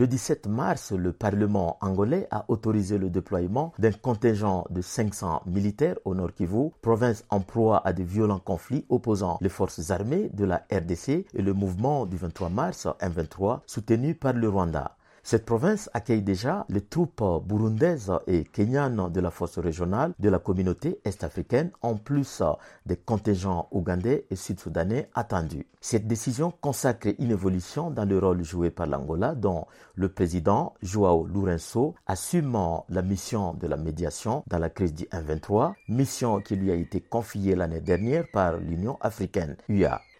Le 17 mars, le Parlement angolais a autorisé le déploiement d'un contingent de 500 militaires au Nord Kivu, province en proie à de violents conflits opposant les forces armées de la RDC et le mouvement du 23 mars M23 soutenu par le Rwanda. Cette province accueille déjà les troupes burundaises et kenyanes de la force régionale de la communauté est-africaine, en plus des contingents ougandais et sud-soudanais attendus. Cette décision consacre une évolution dans le rôle joué par l'Angola, dont le président Joao Lourenço assume la mission de la médiation dans la crise du 1-23, mission qui lui a été confiée l'année dernière par l'Union africaine.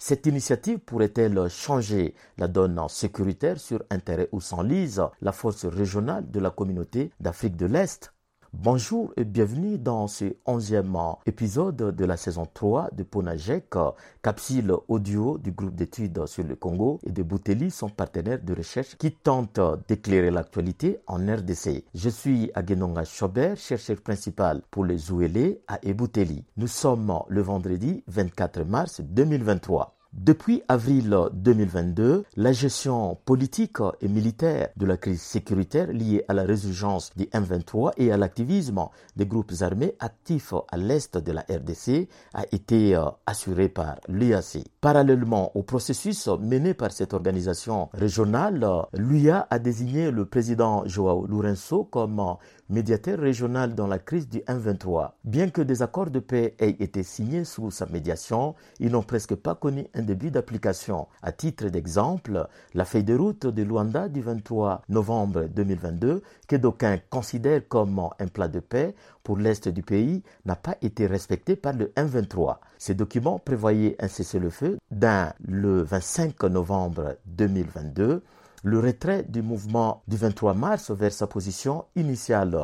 Cette initiative pourrait-elle changer la donne sécuritaire sur intérêt ou sans lise la force régionale de la communauté d'Afrique de l'Est? Bonjour et bienvenue dans ce onzième épisode de la saison 3 de Ponajek, capsule audio du groupe d'études sur le Congo et de Bouteli, son partenaire de recherche qui tente d'éclairer l'actualité en RDC. Je suis Agenonga Schobert, chercheur principal pour les Ouélé à Ebouteli. Nous sommes le vendredi 24 mars 2023. Depuis avril 2022, la gestion politique et militaire de la crise sécuritaire liée à la résurgence du M23 et à l'activisme des groupes armés actifs à l'est de la RDC a été euh, assurée par l'UAC. Parallèlement au processus mené par cette organisation régionale, l'UIA a désigné le président Joao Lourenço comme médiateur régional dans la crise du M23. Bien que des accords de paix aient été signés sous sa médiation, ils n'ont presque pas connu un début d'application. À titre d'exemple, la feuille de route de Luanda du 23 novembre 2022, que d'aucuns considèrent comme un plat de paix pour l'est du pays, n'a pas été respectée par le M23. Ces documents prévoyaient un cessez-le-feu d'un le 25 novembre 2022 le retrait du mouvement du 23 mars vers sa position initiale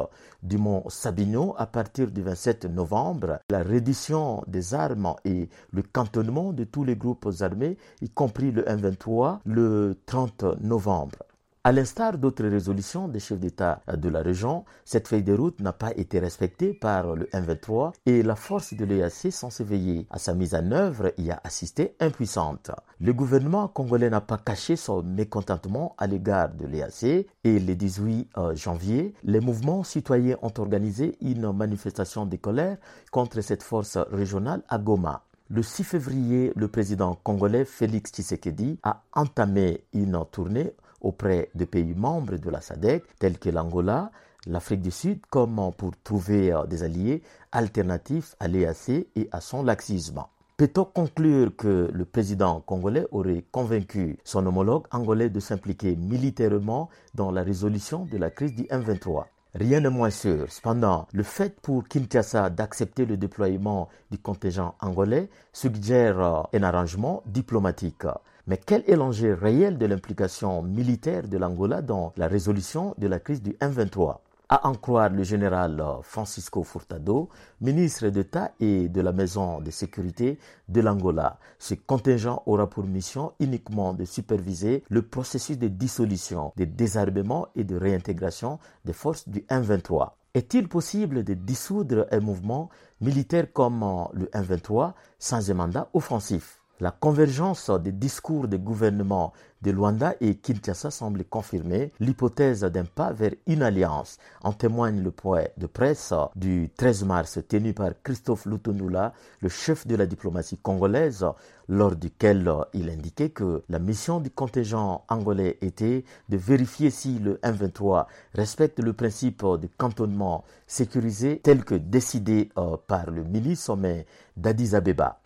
du mont Sabino à partir du 27 novembre, la reddition des armes et le cantonnement de tous les groupes armés, y compris le M23, le 30 novembre. À l'instar d'autres résolutions des chefs d'État de la région, cette feuille de route n'a pas été respectée par le M23 et la force de l'EAC sans s'éveiller à sa mise en œuvre y a assisté impuissante. Le gouvernement congolais n'a pas caché son mécontentement à l'égard de l'EAC et le 18 euh, janvier, les mouvements citoyens ont organisé une manifestation de colère contre cette force régionale à Goma. Le 6 février, le président congolais Félix Tshisekedi a entamé une tournée auprès des pays membres de la SADC, tels que l'Angola, l'Afrique du Sud, comme pour trouver euh, des alliés alternatifs à l'EAC et à son laxisme. Peut-on conclure que le président congolais aurait convaincu son homologue angolais de s'impliquer militairement dans la résolution de la crise du M23 Rien de moins sûr. Cependant, le fait pour Kinshasa d'accepter le déploiement du contingent angolais suggère euh, un arrangement diplomatique. Mais quel est l'enjeu réel de l'implication militaire de l'Angola dans la résolution de la crise du M23 à en croire le général Francisco Furtado, ministre d'État et de la Maison de sécurité de l'Angola. Ce contingent aura pour mission uniquement de superviser le processus de dissolution, de désarmement et de réintégration des forces du M23. Est-il possible de dissoudre un mouvement militaire comme le M23 sans un mandat offensif? La convergence des discours des gouvernements de Luanda et Kinshasa semble confirmer l'hypothèse d'un pas vers une alliance. En témoigne le point de presse du 13 mars tenu par Christophe Lutonula, le chef de la diplomatie congolaise, lors duquel il indiquait que la mission du contingent angolais était de vérifier si le M23 respecte le principe de cantonnement sécurisé tel que décidé euh, par le milice sommet d'Addis Abeba.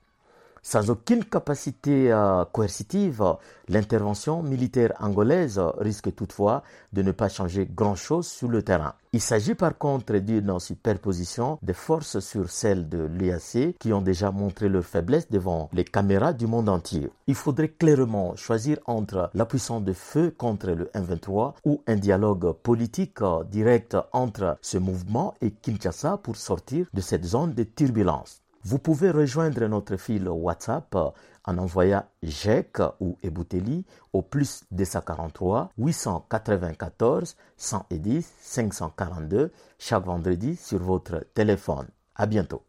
Sans aucune capacité euh, coercitive, l'intervention militaire angolaise risque toutefois de ne pas changer grand-chose sur le terrain. Il s'agit par contre d'une superposition des forces sur celles de l'EAC qui ont déjà montré leur faiblesse devant les caméras du monde entier. Il faudrait clairement choisir entre la puissance de feu contre le M23 ou un dialogue politique direct entre ce mouvement et Kinshasa pour sortir de cette zone de turbulence. Vous pouvez rejoindre notre fil WhatsApp en envoyant GEC ou Ebouteli au plus 243 894 110 542 chaque vendredi sur votre téléphone. À bientôt.